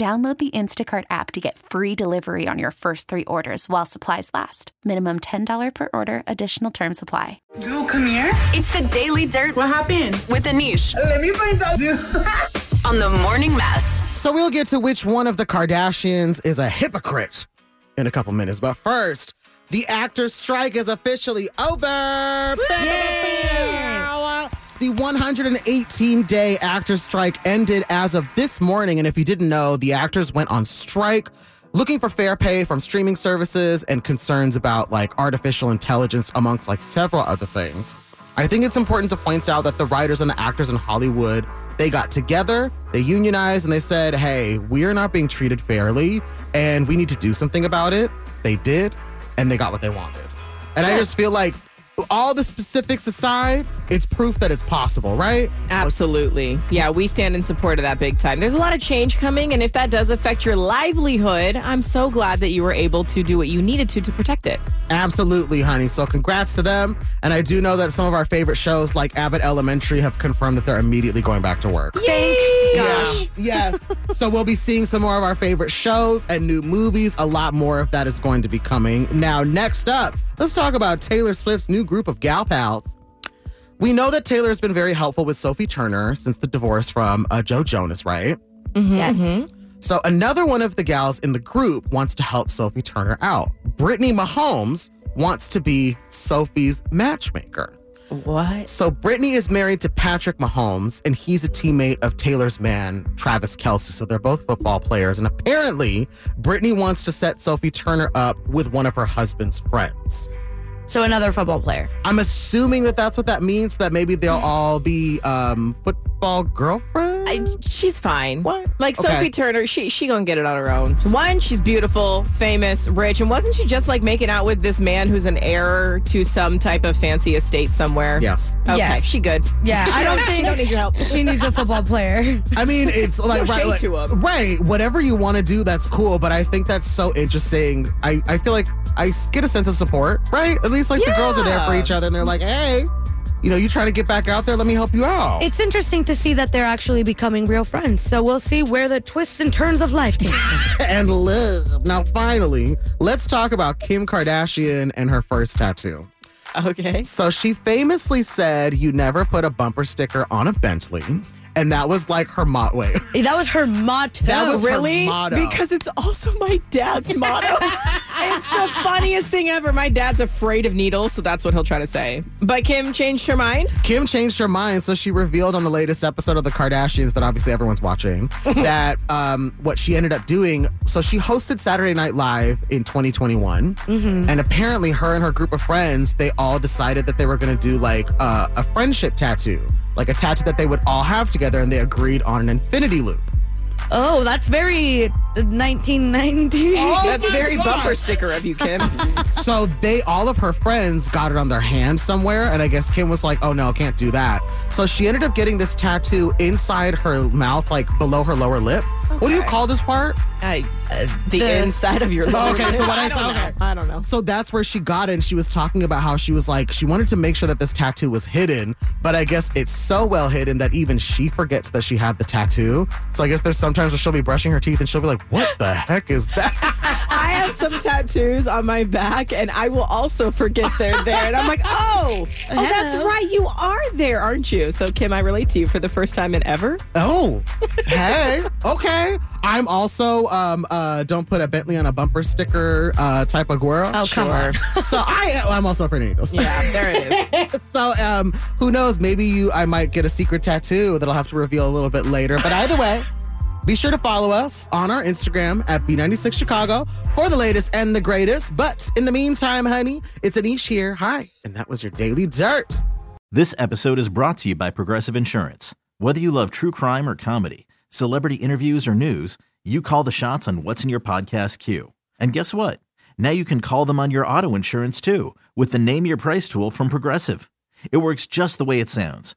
Download the Instacart app to get free delivery on your first three orders while supplies last. Minimum $10 per order, additional term supply. Dude, come here. It's the Daily Dirt What happened? with Aneesh Let me find out. On the Morning Mess. So we'll get to which one of the Kardashians is a hypocrite in a couple minutes. But first, the actors' strike is officially over. The 118 day actors' strike ended as of this morning. And if you didn't know, the actors went on strike looking for fair pay from streaming services and concerns about like artificial intelligence, amongst like several other things. I think it's important to point out that the writers and the actors in Hollywood they got together, they unionized, and they said, hey, we're not being treated fairly and we need to do something about it. They did, and they got what they wanted. And I just feel like all the specifics aside, it's proof that it's possible, right? Absolutely. Yeah, we stand in support of that big time. There's a lot of change coming, and if that does affect your livelihood, I'm so glad that you were able to do what you needed to to protect it. Absolutely, honey. So congrats to them. And I do know that some of our favorite shows like Abbott Elementary have confirmed that they're immediately going back to work. Thank Gosh. Yes. so we'll be seeing some more of our favorite shows and new movies. A lot more of that is going to be coming. Now, next up, let's talk about Taylor Swift's new group of gal pals. We know that Taylor has been very helpful with Sophie Turner since the divorce from uh, Joe Jonas, right? Yes. So another one of the gals in the group wants to help Sophie Turner out. Brittany Mahomes wants to be Sophie's matchmaker. What? So Brittany is married to Patrick Mahomes, and he's a teammate of Taylor's man, Travis Kelce. So they're both football players. And apparently, Brittany wants to set Sophie Turner up with one of her husband's friends. So another football player. I'm assuming that that's what that means. That maybe they'll all be um, football girlfriends. I, she's fine. What? Like Okay. Sophie Turner, she she gonna get it on her own. One, she's beautiful, famous, rich, and wasn't she just like making out with this man who's an heir to some type of fancy estate somewhere? yes. Okay, Yes. she good. Yeah, I don't think She don't need your help. she needs a football player. I mean, it's like, No right, shade like- to 'em. right. Whatever you want to do, that's cool. But I think that's so interesting. I, I feel like I get a sense of support, right? At least like the girls are there for each other and they're like, hey, you know, you trying to get back out there? Let me help you out. It's interesting to see that they're actually becoming real friends. So we'll see where the twists and turns of life take them. and love. Now, finally, let's talk about Kim Kardashian and her first tattoo. Okay. So she famously said, "You never put a bumper sticker on a Bentley." And that was like her motto. Wait, that was her motto. That was her really? motto. Because it's also my dad's motto. it's the funniest thing ever. My dad's afraid of needles, so that's what he'll try to say. But Kim changed her mind. Kim changed her mind, so she revealed on the latest episode of The Kardashians that obviously everyone's watching that um, what she ended up doing. So she hosted Saturday Night Live in 2021, and apparently her and her group of friends they all decided that they were going to do like uh, a friendship tattoo, like a tattoo that they would all have together, and they agreed on an infinity loop. Oh, that's very 1990. That's very bumper sticker of you, Kim. so they all of her friends got it on their hand somewhere and i guess kim was like oh no can't do that so she ended up getting this tattoo inside her mouth like below her lower lip what do you call this part? I, uh, the, The- inside of your lower Okay, so what I saw- okay. I don't know. so that's where she got it and she was talking about how she was like she wanted to make sure that this tattoo was hidden but i guess it's so well hidden that even she forgets that she had the tattoo. So i guess there's sometimes where she'll be brushing her teeth and she'll be like what the heck is that have have some tattoos on my back, and I will also forget they're there. And I'm like, oh, oh, that's right. You are there, aren't you? So, Kim, I relate to you for the first time in ever. Oh, hey, okay. I'm also um uh don't put a Bentley on a bumper sticker uh type of girl. Oh, come on. So I I'm also afraid of needles. Yeah, there it is. So um who knows? Maybe you I might get a secret tattoo that I'll have to reveal a little bit later. But either way. Be sure to follow us on our Instagram at B96 Chicago for the latest and the greatest. But in the meantime, honey, it's Aneesh here. Hi. And that was your daily dirt. This episode is brought to you by Progressive Insurance. Whether you love true crime or comedy, celebrity interviews or news, you call the shots on what's in your podcast queue. And guess what? Now you can call them on your auto insurance too with the Name Your Price tool from Progressive. It works just the way it sounds.